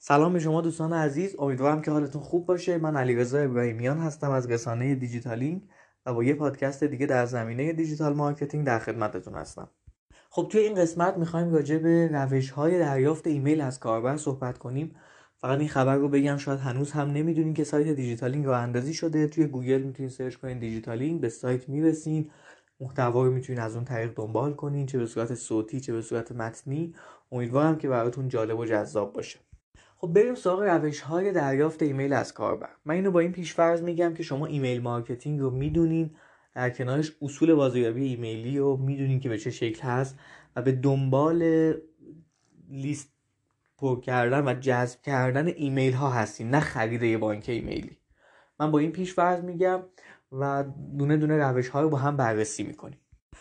سلام به شما دوستان عزیز. امیدوارم که حالتون خوب باشه. من علیرضا ابراهیمیان هستم از رسانه دیجیتالینگ و با یه پادکست دیگه در زمینه digital marketing در خدمتتون هستم. خب توی این قسمت می‌خوایم راجع به روش های دریافت ایمیل از کاربر صحبت کنیم. فقط این خبر رو بگم شاید هنوز هم نمی‌دونین که سایت دیجیتالینگ راه اندازی شده. توی گوگل می‌تونین search کنین دیجیتالینگ به سایت می‌رسین. محتوا رو می‌تونین از اون طریق دنبال کنین چه به صورت صوتی چه به صورت متنی. امیدوارم که براتون جالب و جذاب باشه. خب بریم سراغ روش های دریافت ایمیل از کاربر. من اینو با این پیشفرض میگم که شما email marketing رو می‌دونین در کنارش اصول بازاریابی ایمیلی رو می‌دونین که به چه شکل هست و به دنبال لیست پر کردن و جذب کردن ایمیل ها هستین نه خرید یه بانک ایمیلی. من با این پیش فرض میگم و دونه دونه روش های رو با هم بررسی می‌کنیم.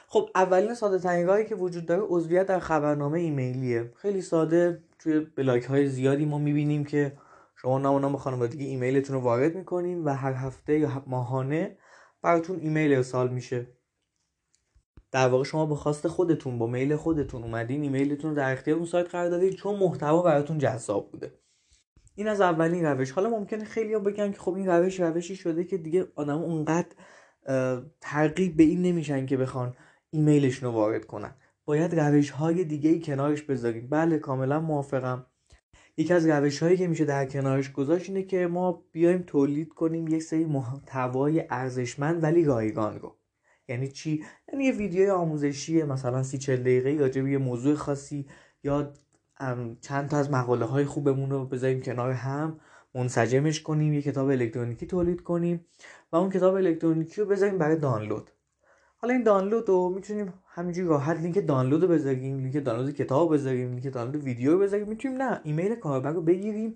خب اولین ساده ترین که وجود داره عضویت در خبرنامه ایمیلیه. خیلی ساده. توی بلاک های زیادی ما می‌بینیم که شما نام و نام خانوادگی ایمیلتون رو وارد می‌کنین و هر هفته یا ماهانه براتون ایمیل ارسال میشه. در واقع شما به خواست خودتون با میل خودتون اومدین ایمیلتون رو در اختیار اون سایت قرار دادین چون محتوا براتون جذاب بوده. این از اولین روش. حالا ممکنه خیلی ها بگن که خب این روش روشی شده که دیگه آدم اونقدر ترغیب به این نمیشن که بخوان ایمیلشون رو وارد کنن. باید روش های دیگه ای کنارش بذاریم. بله کاملا موافقم. یکی از روش هایی که میشه در کنارش گذاشت اینه که ما بیایم تولید کنیم یک سری محتوای ارزشمند ولی رایگان رو. یعنی چی؟ یعنی یه ویدیو آموزشی مثلا سی چل دقیقه راجع به یه موضوع خاصی یا چند تا از مقاله های خوبمون رو بذاریم کنار هم منسجمش کنیم یه کتاب الکترونیکی تولید کنیم و اون کتاب الکترونیکی رو بذاریم برای دانلود. حالا این دانلود رو می‌تونیم همینجوری راحت لینک دانلود رو بذاریم لینک دانلود کتاب بذاریم لینک دانلود ویدیو رو بذاریم. می‌تونیم نه ایمیل کاربر رو بگیریم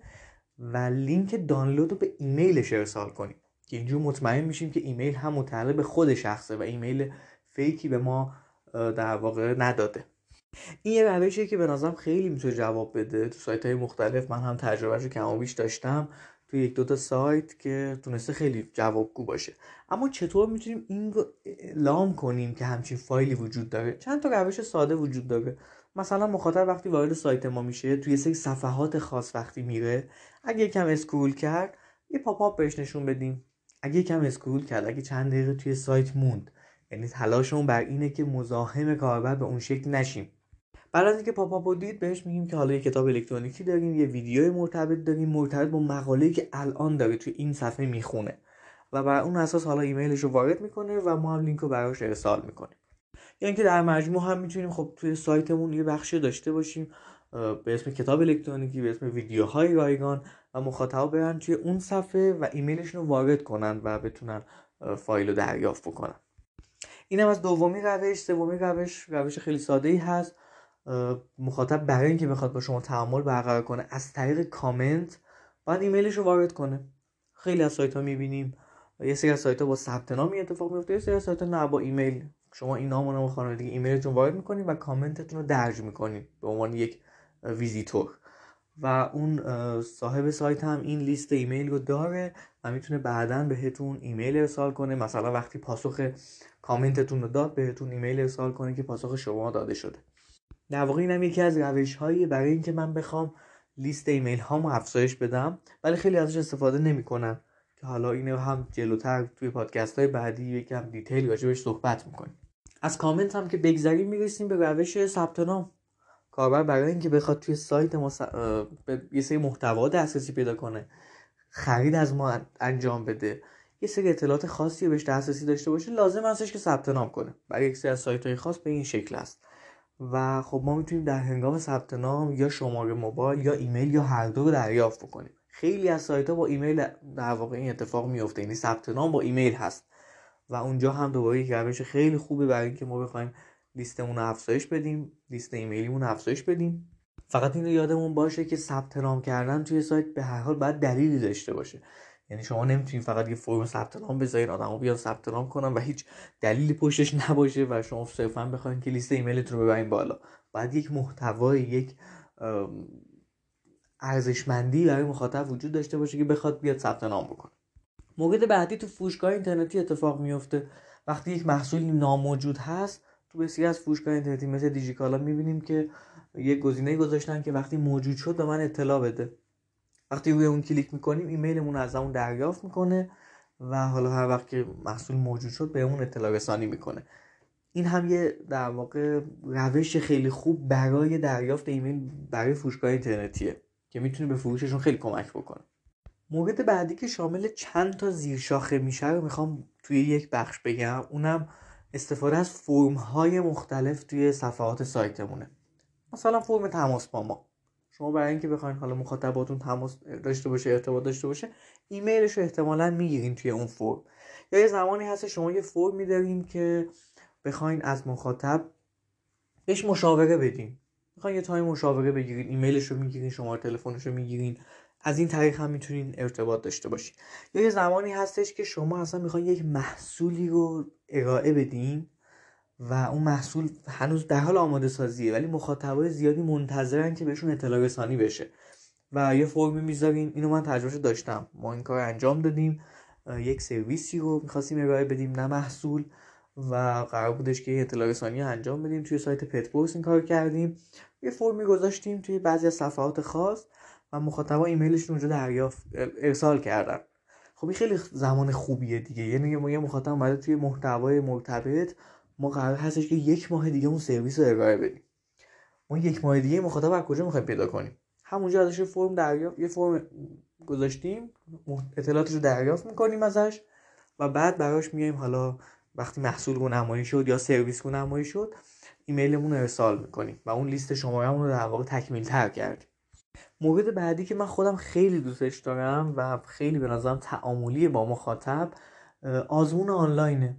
و لینک دانلود رو به ایمیلش ارسال کنیم. که اینجور مطمئن میشیم که ایمیل هم متعلق به خود شخصه و ایمیل fake ی به ما در واقع نداده. این یه روشیه که به نظرم خیلی می‌تونه جواب بده. تو سایت های مختلف من هم تجربهش کم و بیش داشتم. تو یک دوتا سایت که تونسته خیلی جوابگو باشه. اما چطور می‌تونیم این رو اعلام کنیم که همچین فایلی وجود داره؟ چند تا روش ساده وجود داره. مثلا مخاطب وقتی وارد سایت ما میشه توی سری صفحات خاص وقتی میره اگه یکم scroll کرد یه pop-up بهش نشون بدیم. اگه یکم scroll کرد اگه چند دقیقه توی سایت موند. یعنی تلاشمون بر اینه که مزاحم کاربر به اون شکل نشیم. بعد از اینکه pop-up دید بهش میگیم که حالا یه کتاب الکترونیکی داریم یه ویدیو مرتبط داریم. مرتبط با مقاله‌ای که الان داره توی این صفحه می‌خونه. و بر اون اساس حالا ایمیلش رو وارد می‌کنه و ما هم لینک رو براش ارسال می‌کنیم. یعنی که در مجموع هم می‌تونیم خب توی سایتمون یه بخشی داشته باشیم به اسم کتاب الکترونیکی به اسم ویدیوهای رایگان و مخاطبا برن توی اون صفحه و ایمیلشون رو وارد کنن و بتونن فایل رو دریافت بکنن. اینم از دومی روش. سومی روش روش خیلی ساده ای هست. مخاطب برای اینکه بخواد با شما تعامل برقرار کنه از طریق کامنت باید ایمیلش رو وارد کنه. خیلی از سایت ها می‌بینیم. یه سری از سایت ها با ثبت نامی اتفاق میفته یه سری از سایت ها نه با ایمیل. شما این نام و نام خانوادگی ایمیلتون وارد می‌کنید و کامنتتون رو درج می‌کنید به عنوان یک ویزیتور. و اون صاحب سایت هم این لیست ایمیل رو داره و می‌تونه بعدا بهتون ایمیل ارسال کنه. مثلا وقتی پاسخ کامنتتون رو داد بهتون ایمیل ارسال کنه که پاسخ شما داده شده. در واقع اینم یکی از روش هایی برای اینکه من بخوام لیست ایمیل هامو افزایش بدم ولی خیلی ازش استفاده نمی‌کنن که حالا اینو هم جلوتر توی پادکست های بعدی یکم detail راجبش صحبت می‌کنیم. از کامنت هم که بگذریم می‌رسیم به روش ثبت نام. کاربر برای اینکه بخواد توی سایت ما به یه سری محتوا دسترسی پیدا کنه خرید از ما انجام بده یه سری اطلاعات خاصی بهش دسترسی داشته باشه لازم هستش که ثبت نام کنه. برای یک سری از سایت های خاص به این شکل است. و خب ما می‌تونیم در هنگام ثبت نام یا شماره موبایل یا ایمیل یا هر دو رو دریافت بکنیم. خیلی از سایت ها با ایمیل در واقع این اتفاق میفته یعنی ثبت نام با ایمیل هست. و اونجا هم دوباره یک روش خیلی خوبه برای اینکه ما بخوایم لیستمون رو افزایش بدیم لیست ایمیلیمون افزایش بدیم. فقط این رو یادمون باشه که ثبت نام کردن توی سایت به هر حال باید دلیلی داشته باشه. یعنی شما نمی‌تونید فقط یه فرم ثبت نام بذارید آدمو بیان ثبت نام کنن و هیچ دلیلی پشتش نباشه و شما صرفا بخواید که لیست ایمیلتون رو ببرین بالا. باید یک محتوای یک ارزشمندی برای مخاطب وجود داشته باشه که بخواد بیاد ثبت نام بکنه. مورد بعدی تو فروشگاه اینترنتی اتفاق میفته وقتی یک محصولی ناموجود هست تو بسیاری از فروشگاه اینترنتی مثل دیجیکالا می‌بینیم که یک گزینه گذاشتن که وقتی موجود شد به من اطلاع بده. وقتی روی اون کلیک می‌کنیم ایمیلمون از اون دریافت می‌کنه و حالا هر وقت که محصول موجود شد به اون اطلاع رسانی می‌کنه. این هم یه در واقع روش خیلی خوب برای دریافت ایمیل برای فروشگاه اینترنتیه که می‌تونه به فروششون خیلی کمک بکنه. مورد بعدی که شامل چند تا زیرشاخه میشه رو می‌خوام توی یک بخش بگم. اونم استفاده از فرم های مختلف توی صفحات سایتمونه. مثلا فرم تماس با ما. شما برای اینکه بخواین حالا مخاطباتون تماس داشته باشه ارتباط داشته باشه ایمیلش رو احتمالا می‌گیرین توی اون فرم. یا یه زمانی هست شما یه فرم میدارین که بخواین از مخاطب بهش مشاوره بدین. می‌خواین یه تایم مشاوره بگیرین ایمیلش رو می‌گیرین شما تلفنش رو می‌گیرین. از این طریق هم می‌تونین ارتباط داشته باشین. یا یه زمانی هستش که شما اصلا می‌خواین یک محصولی رو ارائه بدین. و اون محصول هنوز در حال آماده سازیه ولی مخاطبای زیادی منتظرن که بهشون اطلاع رسانی بشه. و یه فرمی می‌ذارین اینو من تجربه داشتم. ما این کار انجام دادیم. یک سرویسی رو می‌خواستیم ارائه بدیم نه محصول. و قرار بودش که اطلاع رسانی انجام بدیم. توی سایت پتبورس این کار کردیم. یه فرمی گذاشتیم توی بعضی از صفحات خاص و مخاطبا ایمیلشون اونجا دریافت ارسال کردن. خب این خیلی زمان خوبیه دیگه. یعنی یه مخاطب اومده توی محتوای مرتبط ما قرار هستش که یک ماه دیگه اون سرویس رو ارائه بدیم. ما یک ماه دیگه مخاطب از کجا می‌خوایم پیدا کنیم؟ همونجا ازش فرم دریافت یه فرم گذاشتیم اطلاعاتش رو دریافت می‌کنیم ازش و بعد براش میایم حالا وقتی محصول نمایی شد یا سرویس رو نمایی شد ایمیلمون رو ارسال می‌کنیم و اون لیست شمارهمون رو در واقع تکمیل تر کردیم. مورد بعدی که من خودم خیلی دوستش دارم و خیلی به نظرم تعاملی با مخاطب آزمون آنلاینه.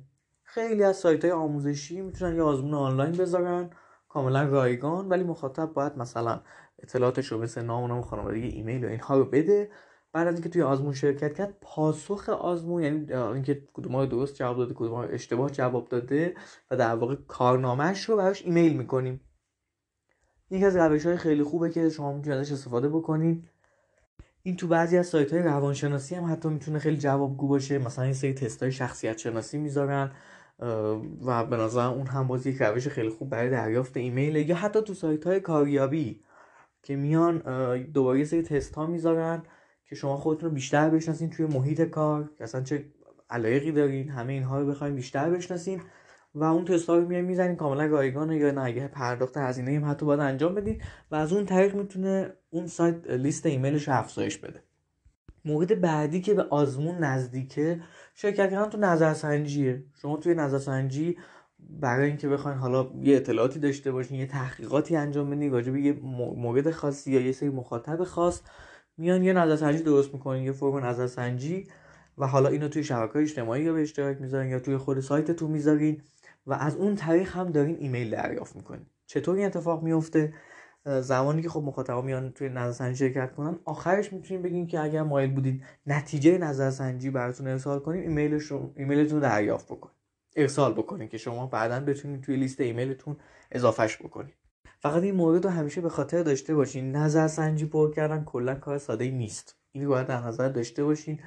خیلی از سایت های آموزشی می‌تونن یه آزمون آنلاین بذارن کاملا رایگان ولی مخاطب باید مثلا اطلاعاتش رو مثل نام و نام خانوادگی ایمیل و اینها رو بده. بعد از اینکه توی آزمون شرکت کرد پاسخ آزمون یعنی اینکه کدوم رو درست جواب داده کدوم رو اشتباه جواب داده و در واقع کارنامهش رو براش ایمیل می‌کنیم. یکی از روش های خیلی خوبه که شما می‌تونید ازش استفاده بکنید. این تو بعضی از سایت های روانشناسی هم حتی می‌تونه خیلی جوابگو باشه. مثلا این سری تست های شخصیت شناسی می‌ذارن. و به نظر اون هم باز یک روش خیلی خوب برای دریافت ایمیل یا حتی تو سایت های کاریابی که میان دوباره یه سری تست ها می‌ذارن که شما خودتون رو بیشتر بشناسین توی محیط کار که اصلا چه علایقی دارین همه اینها رو بخواین بیشتر بشناسین و اون تستا رو میایم می‌زنین کاملا رایگان یا نه اگه پرداخت هزینه هم حتی باید انجام بدین و از اون طریق می‌تونه اون سایت لیست ایمیلش رو افزایش بده. مورد بعدی که به آزمون نزدیکه شرکت کردن تو نظرسنجیه. شما توی نظرسنجی برای اینکه بخواین حالا یه اطلاعاتی داشته باشین یه تحقیقاتی انجام بدین راجع به یه مورد خاصی یا یه سری مخاطب خاص میان یه نظرسنجی درست می‌کنین یه فرم نظرسنجی و حالا اینو توی شبکه اجتماعی یا به اشتراک می‌ذارین یا توی خود سایتتون می‌ذارین و از اون طریق هم دارین ایمیل دریافت می‌کنین. چطور این اتفاق میفته زمانی که خب مخاطبا میان توی نظرسنجی شرکت کنن آخرش می‌تونین بگین که اگر مایل بودید نتیجه نظرسنجی براتون ارسال کنیم ایمیلش رو ایمیلتون رو دریافت بکنید ارسال بکنید که شما بعدا بتونید توی لیست ایمیلتون اضافهش بکنید فقط این مورد رو همیشه به خاطر داشته باشین. نظرسنجی پر کردن کلا کار ساده نیست. این باید در نظر داشته باشین.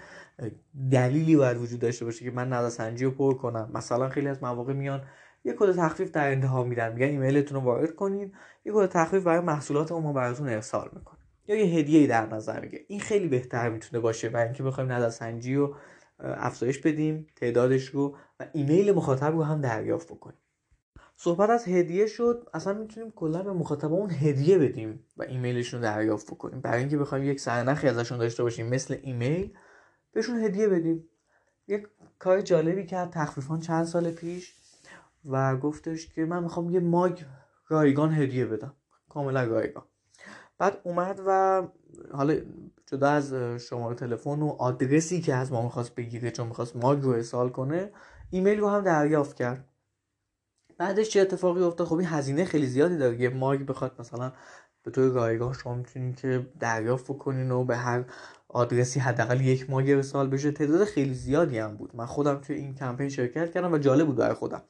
دلیلی باید وجود داشته باشه که من نظرسنجی رو پر کنم. مثلا خیلی از مواقع میان یه کد تخفیف در انتها میدن میگن ایمیلتون رو وارد کنین. یه کد تخفیف برای محصولات ما براتون ارسال می‌کنه. یا یه هدیه در نظر می‌گیره این خیلی بهتر می‌تونه باشه برای اینکه بخوایم نظرسنجی رو افزایش بدیم تعدادش رو و ایمیل مخاطب رو هم دریافت بکنیم. صحبت از هدیه شد اصلا می‌تونیم کلا به مخاطبمون هدیه بدیم و ایمیلشون دریافت بکنیم. برای اینکه بخوایم یک سرنخی ازشون داشته باشیم مثل ایمیل بهشون هدیه بدیم. یک کار جالبی کرد تخفیفان چند سال پیش. و گفتش که من می‌خوام یه ماگ رایگان هدیه بدم. کاملا رایگان. بعد اومد و حالا جدا از شماره تلفن و آدرسی که از ما می‌خواست بگیره چون می‌خواست ماگ رو ارسال کنه ایمیل رو هم دریافت کرد. بعدش چه اتفاقی افتاد؟ خب این هزینه خیلی زیادی داره. یه ماگ بخواد مثلا به طور رایگان شما می‌تونین که دریافت بکنین و به هر آدرسی حداقل یک ماگ ارسال بشه. تعداد خیلی زیادی هم بود. من خودم توی این کمپین شرکت کردم و جالب بود برای خودم.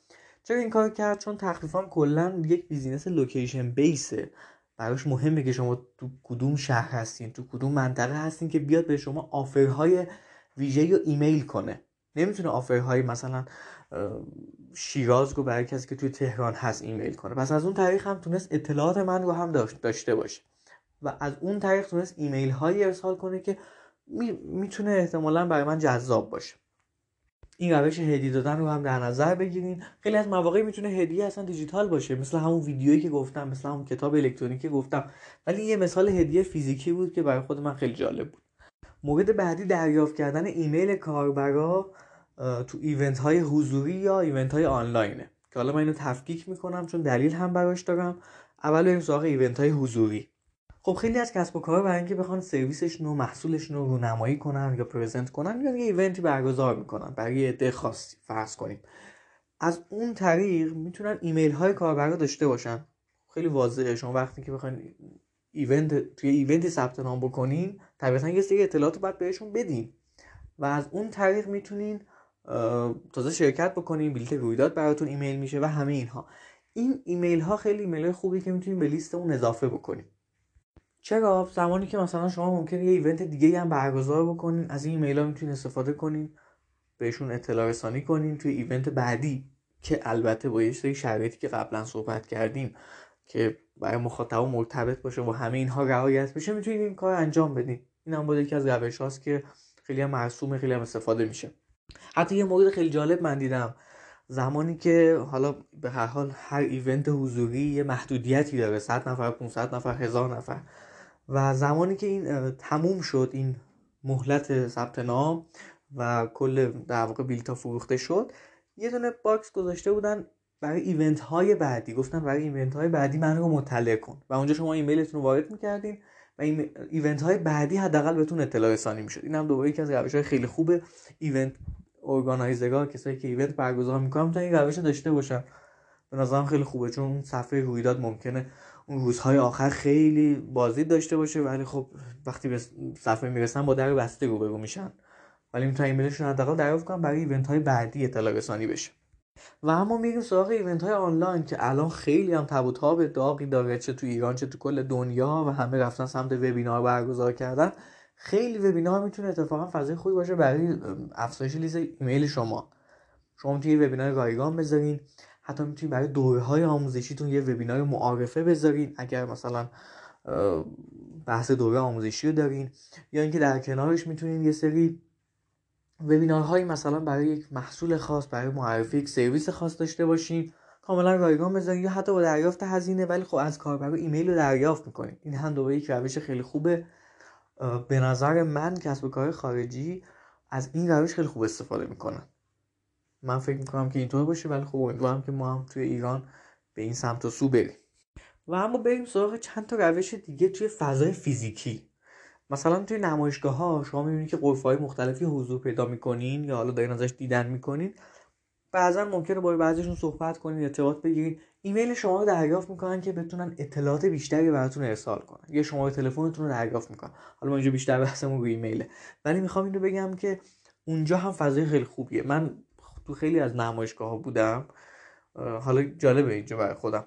چرا این کار کرد؟ چون تخفیفان کلا یک business location based ه. براش مهمه که شما تو کدوم شهر هستین تو کدوم منطقه هستین که بیاد به شما offer های ویژه رو ایمیل کنه. نمی‌تونه offer های مثلا شیراز رو برای کسی که توی تهران هست ایمیل کنه. پس از اون طریق هم تونست اطلاعات من رو هم داشته باشه. و از اون طریق تونست ایمیل هایی ارسال کنه که می‌تونه احتمالا برای من جذاب باشه. این روش هدیه دادن رو هم در نظر بگیرین. خیلی از مواقع می‌تونه هدیه اصلا دیجیتال باشه. مثل همون ویدیویی که گفتم مثل همون کتاب الکترونیکی گفتم. ولی یه مثال هدیه فیزیکی بود که برای خود من خیلی جالب بود. مورد بعدی دریافت کردن ایمیل کاربرا تو event های حضوری یا event های آنلاینه. که حالا من اینو تفکیک می‌کنم چون دلیل هم براش دارم. اول بریم سراغ event های حضوری. خب خیلی از کسب و کارها برای اینکه بخوان سرویسشون و محصولشون رو رونمایی کنن یا present کنن یا یه event ی برگزار می‌کنن برای عده خاصی فرض کنیم. از اون طریق می‌تونن ایمیل های کاربرا داشته باشن. خیلی واضحه. شما وقتی که بخواین event توی event ی ثبت نام بکنین طبیعتا یه سری اطلاعات باید بهشون بدین. و از اون طریق می‌تونین تازه شرکت بکنین بلیت رویداد براتون ایمیل میشه و همه اینها. این ایمیل ها خیلی ایمیل های خوبی که می‌تونین به لیستمون اضافه بکنین. چرا زمانی که مثلا شما ممکنه یه event دیگه هم برگزار بکنین از این ایمیل ها می‌تونین استفاده کنین بهشون اطلاع رسانی کنین توی event بعدی که البته با یه شرایطی که قبلا صحبت کردیم که برای مخاطب مرتبط باشه و همه اینها رعایت بشه می‌تونید این کار انجام بدین. این هم بود یکی از روش هاست که خیلی هم مرسومه خیلی هم استفاده میشه. حتی یه مورد خیلی جالب من دیدم. زمانی که حالا به هر حال هر ایونت حضوری یه محدودیتی داره 100 نفر 500 نفر هزار نفر. و زمانی که این تموم شد این مهلت ثبت نام و کل در واقع بلیتا فروخته شد یه دونه box گذاشته بودن برای event های بعدی. گفتن برای event های بعدی من رو مطلع کن. و اونجا شما ایمیلتون رو وارد می‌کردین و این event های بعدی حداقل بهتون اطلاع رسانی می‌شد. این دوباره یکی از روش های خیلی خوب event organizer ها کسایی که event برگزار می‌کنن می‌تونن این روش داشته باشن. به نظرم خیلی خوبه چون صفحه رویداد ممکنه اون روزهای آخر خیلی بازدید داشته باشه ولی خب وقتی به صفحه می‌رسن با در بسته رو میشن. ولی می‌تونن ایمیلشون حداقل دریافت کنن برای event های بعدی اطلاع رسانی بشه. و اما میریم سراغ event های آنلاین که الان خیلی هم تب داغی داره چه تو ایران چه تو کل دنیا و همه رفتن سمت وبینار برگزار کردن. خیلی وبینار می‌تونه اتفاقا فضای خوبی باشه برای افزایش لیست ایمیل شما. شما می‌تونید وبینار رایگان بذارین. حتی می‌تونید برای دوره های آموزشیتون یه وبینار معارفه بذارین. اگر مثلا بحث دوره آموزشی رو دارین یا اینکه در کنارش می‌تونین یه سری وبینارهایی مثلا برای یک محصول خاص برای معرفی یک سرویس خاص داشته باشین. کاملا رایگان بذارین یا حتی با دریافت هزینه ولی خب از کاربر ایمیل رو دریافت می‌کنین. این هم دوباره یک روش خیلی خوبه. به نظر من کسب و کار خارجی از این روش خیلی خوب استفاده می‌کنن من فکر می‌کنم که اینطور باشه ولی خب امیدوارم که ما هم توی ایران به این سمت و سو بریم. و اما بریم سراغ چند تا روش دیگه توی فضای فیزیکی. مثلا توی نمایشگاه ها شما می‌بینید که قرفه های مختلفی حضور پیدا می‌کنین یا حالا دارین ازش دیدن می‌کنین. بعضا ممکنه با بعضیشون صحبت کنین ارتباط بگیرین. ایمیل شما رو دریافت می‌کنن که بتونن اطلاعات بیشتری براتون ارسال کنن. یا شما تلفنتون رو دریافت می‌کنن. حالا ما اینجا بیشتر بحثمون روی ایمیله. ولی می‌خوام اینو بگم که اونجا هم فضای خیلی خوبیه. من تو خیلی از نمایشگاه ها بودم حالا جالبه اینجا برای خودم.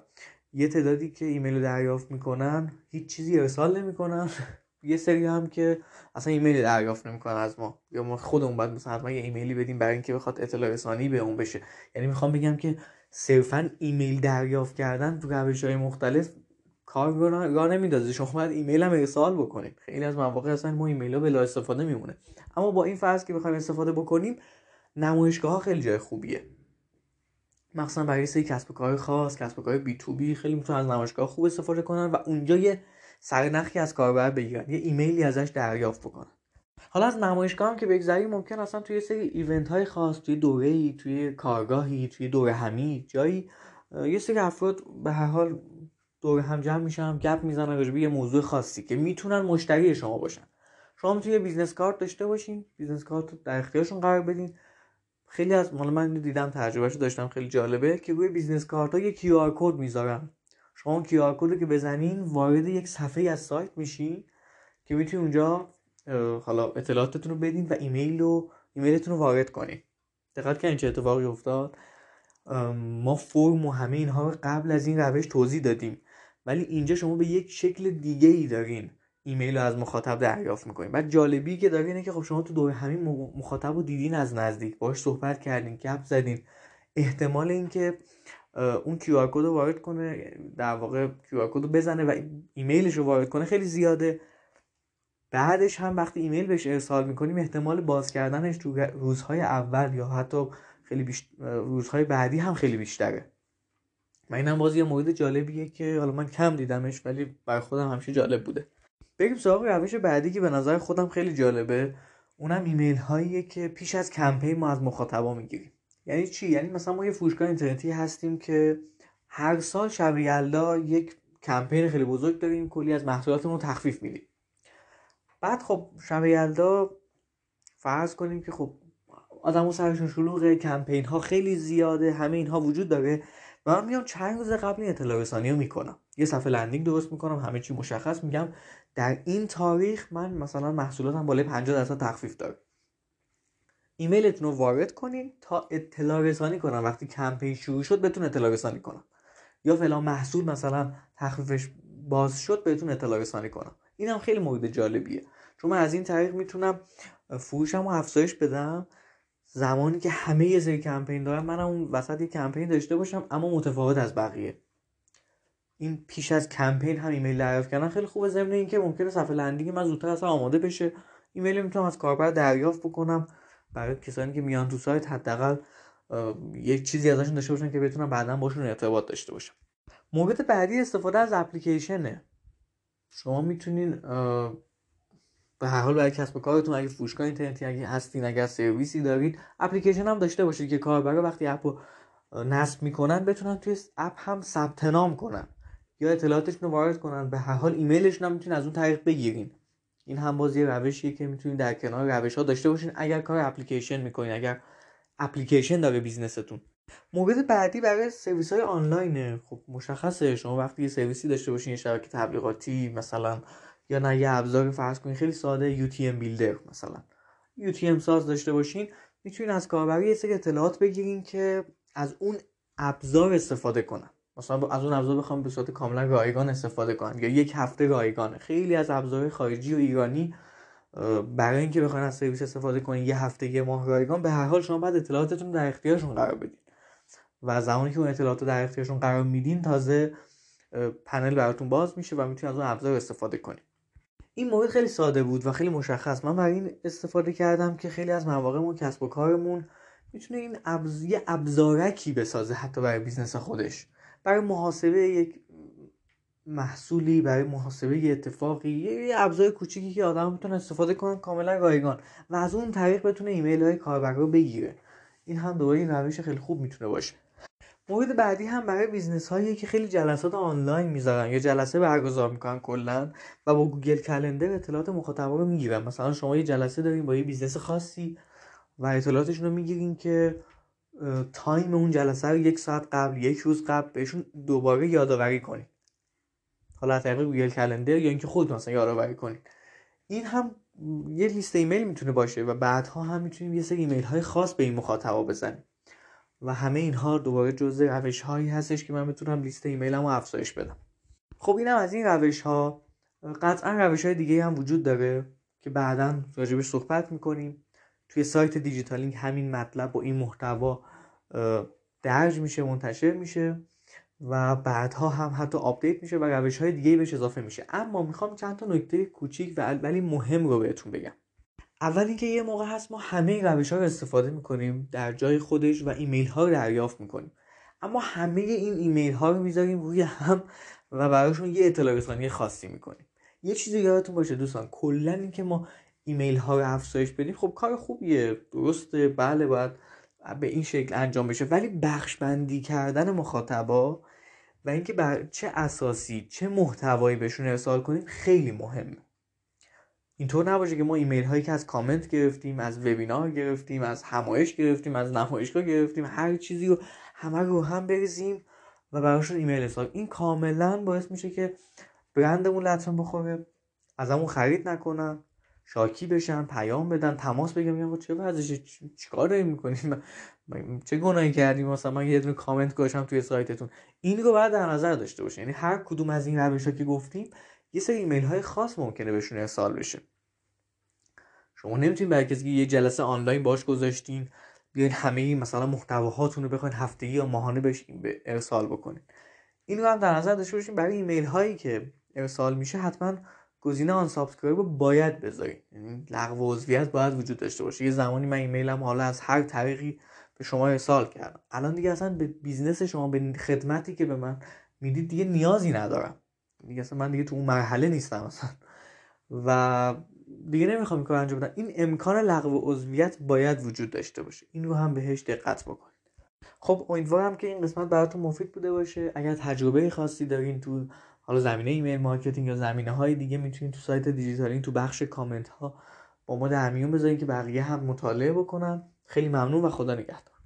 یه تعدادی که ایمیل رو دریافت می‌کنن هیچ چیزی ارسال نمی‌کنن. یه سری هم که اصلا ایمیل دریافت نمی‌کنن از ما. یا ما خودمون باید مثلا حتما یه ایمیلی بدیم برای اینکه بخواد اطلاع رسانی به اون بشه. یعنی می‌خوام بگم که صرفا ایمیل دریافت کردن تو روش های مختلف کار را شما باید ایمیل هم ارسال بکنیم. خیلی از مواقع اصلا ما ایمیل ها بلا استفاده میمونه. اما با این فرض که بخوایم استفاده بکنیم نمایشگاه خیلی جای خوبیه. مخصوصا برای سری کسب و کار خاص کسب و کار بی تو بی خیلی می‌تونن از نمایشگاه خوب استفاده کنن و اونجا یه سرنخی از کاربر بگیرن یه ایمیلی ازش دریافت بکنن. حالا از نمایشگاه هم که بگذریم ممکن اصلا توی سری ایونت های خاص توی دوره ای توی کارگاهی توی دوره همی جایی یه سری افراد به هر حال دور هم جمع میشن گپ می‌زنن راجع یه موضوع خاصی که می‌تونن مشتری شما باشن. شما می‌تونید business card داشته باشین business card در اختیارشون قرار بدین. خیلی از مال من دیدم تجربهش داشتم خیلی جالبه که روی business card ها یه QR code می‌ذارن. شما QR code رو که بزنین وارد یک صفحه از سایت میشین که می‌تونید اونجا حالا اطلاعاتتون رو بدین و ایمیل رو ایمیلتون رو وارد کنین. دقت کردین چه اتفاقی افتاد؟ ما فرم و همه اینها رو قبل از این روش توضیح دادیم. ولی اینجا شما به یک شکل دیگه ای دارین. ایمیل رو از مخاطب دریافت می‌کنین بعد جالبی که داره اینه که خب شما تو دورهمی مخاطب رو دیدین از نزدیک. باش صحبت کردین گپ زدین. احتمال اینکه اون QR code رو وارد کنه در واقع QR code رو بزنه و ایمیلش رو وارد کنه خیلی زیاده. بعدش هم وقتی ایمیل بهش ارسال می‌کنیم احتمال باز کردنش تو روزهای اول یا حتی خیلی بیشت... روزهای بعدی هم خیلی بیشتره. و اینم باز یه مورد جالبیه که حالا من کم دیدمش ولی بر خودم همیشه جالب بوده. بریم سراغ روش بعدی که به نظر خودم خیلی جالبه. اونم ایمیل هاییه که پیش از کمپین ما از مخاطبا می‌گیریم. یعنی چی؟ یعنی مثلا ما یه فروشگاه اینترنتی هستیم که هر سال شب یلدا یک کمپین خیلی بزرگ داریم کلی از محصولاتمون تخفیف میدیم. بعد خب شب یلدا فرض کنیم که خب آدمو سرشون شلوغه کمپین ها خیلی زیاده همه اینها وجود داره. من میام چند روز قبل این اطلاع رسانی رو می‌کنم. یه صفحه لندینگ درست می‌کنم همه چی مشخص میگم. در این تاریخ من مثلا محصولاتم بالای 50 درصد تخفیف داره. ایمیلتون رو وارد کنین تا اطلاع رسانی کنم. وقتی کمپین شروع شد بتون اطلاع رسانی کنم. یا فلان محصول مثلا تخفیفش باز شد بهتون اطلاع رسانی کنم. این هم خیلی مورد جالبیه. چون من از این طریق می‌تونم فروشم رو افزایش بدم. زمانی که همه یه سری کمپین دارن منم اون وسط یه کمپین داشته باشم اما متفاوت از بقیه. این پیش از کمپین هم ایمیل دریافت کردن خیلی خوبه ضمن اینکه ممکنه صفحه landing من زودتر اصلا آماده بشه. ایمیل می‌تونم از کاربر دریافت بکنم برای کسانی که میان تو سایت حداقل یک چیزی ازشون داشته باشن که بتونم بعدا باشون ارتباط داشته باشم. مورد بعدی استفاده از اپلیکیشنه. شما می‌تونین به هر حال برای کسب و کارتون اگه فروشگاه اینترنتی اگه هستین اگر سرویسی دارید اپلیکیشن هم داشته باشید که کاربرا وقتی app رو نصب می‌کنن بتونن توی app هم ثبت نام کنن یا اطلاعاتشون رو وارد کنن. به هر حال ایمیلشون هم می‌تونین از اون طریق بگیرین. این هم باز یه روشیه که می‌تونید در کنار روش ها داشته باشین اگر کار اپلیکیشن می‌کنین اگر اپلیکیشن داره business تون مورد بعدی برای سرویس های آنلاینه. خب مشخصه شما وقتی یه سرویسی داشته باشین یه شبکه تبلیغاتی مثلا یا نه یه ابزار فرض کنین خیلی ساده UTM بیلدر مثلا. UTM ساز داشته باشین می‌تونین از کاربری یه سری اطلاعات بگیرین که از اون ابزار استفاده کنن. مثلا از اون ابزار بخوام به صورت کاملا رایگان استفاده کنن یا یک هفته رایگانه. خیلی از ابزار خارجی و ایرانی برای اینکه بخواین از سرویس استفاده کنین یه هفته یه ماه رایگان به هر حال شما بعد اطلاعاتتون در اختیارشون قرار بدین. و زمانی که اون اطلاعات در اختیارشون قرار میدین تازه پنل براتون باز میشه و می‌تونید از اون ابزار استفاده کنید این مورد خیلی ساده بود و خیلی مشخص. من برای این استفاده کردم که خیلی از مواقعمون کسب و کارمون می‌تونه این ابز... یه ابزارکی بسازه حتی برای business خودش. برای محاسبه یک محصولی برای محاسبه یه اتفاقی یه ابزار کوچیکی که آدم می‌تونه استفاده کنن کاملا رایگان و از اون طریق بتونه ایمیل های کاربر رو بگیره. این هم دوباره این روش خیلی خوب می‌تونه باشه. مورد بعدی هم برای business هایی که خیلی جلسات آنلاین می‌ذارن یا جلسه برگزار می‌کنن کلا و با Google Calendar اطلاعات مخاطبا رو می‌گیرن. مثلا شما یه جلسه دارین با یه business خاصی و اطلاعاتشون رو می‌گیرین که time اون جلسه رو یک ساعت قبل یک روز قبل بهشون دوباره یادآوری کنید حالا از طریق Google Calendar یا اینکه خودتون مثلا یادآوری کنید این هم یه لیست ایمیل می‌تونه باشه و بعدها هم می‌تونیم یه سری ایمیل های خاص به این مخاطبا بزنیم و همه اینها دوباره جزء روش هایی هستش که من بتونم لیست ایمیلم رو افزایش بدم. خب اینم از این روش ها قطعا روش های دیگه هم وجود داره که بعدا راجبش صحبت می‌کنیم. توی سایت دیجیتالینگ همین مطلب با این محتوا درج میشه منتشر میشه و بعدها هم حتی update میشه و روش های دیگه بهش اضافه میشه. اما می‌خوام چند تا نکته کوچیک و ولی مهم رو بهتون بگم. اول اینکه یه موقع هست ما همه این روش ها رو استفاده می‌کنیم در جای خودش و ایمیل ها رو دریافت می‌کنیم. اما همه این ایمیل ها رو می‌ذاریم روی هم و براشون یه اطلاع رسانی خاصی می‌کنیم. یه چیزی یادتون باشه دوستان کلا اینکه ما ایمیل ها رو افزایش بدیم خب کار خوبیه درسته بله باید به این شکل انجام بشه ولی بخش بندی کردن مخاطبا و اینکه بر چه اساسی چه محتوایی بهشون ارسال کنیم خیلی مهمه. اینطور نباشه که ما ایمیل هایی که از کامنت گرفتیم از وبینار گرفتیم از همایش گرفتیم از نمایشگاه گرفتیم هر چیزی رو همه رو هم بریزیم و براشون ایمیل حساب. این کاملا باعث میشه که برندمون لطمه بخوره از همون خرید نکنن شاکی بشن پیام بدن تماس بگم میگم چه وضعشه چیکار داریم می‌کنیم؟ چه گناهی کردیم؟ مثلا من یه دونه کامنت گذاشتم توی سایتتون. این رو باید در نظر داشته باشه یعنی هر کدوم از این روش که گفتیم یه سری ایمیل های خاص ممکنه بهشون ارسال بشه. شما کسی که یه جلسه آنلاین باش گذاشتین بیاین همه مثلا محتواهاتون رو بخواین هفتگی یا ماهانه بهش ارسال بکنین. این رو هم در نظر داشته باشین برای ایمیل هایی که ارسال میشه حتما گزینه unsubscribe رو باید بذارید یعنی لغو عضویت باید وجود داشته باشه. یه زمانی من ایمیلم حالا از هر طریقی به شما ارسال کردم. الان دیگه اصلا به business شما به خدمتی که به من می‌دید دیگه نیازی ندارم. دیگه اصلا من دیگه تو اون مرحله نیستم اصلا. و دیگه نمی‌خوام این کار انجام بدم. این امکان لغو عضویت باید وجود داشته باشه. این رو هم بهش دقت بکنید. خب امیدوارم که این قسمت براتون مفید بوده باشه. اگر تجربه خاصی دارین تو حالا زمینه email marketing یا زمینه های دیگه می‌تونید تو سایت دیجیتالینگ تو بخش کامنت ها با ما در میون بذارین که بقیه هم مطالعه بکنن. خیلی ممنون و خدا نگهدار.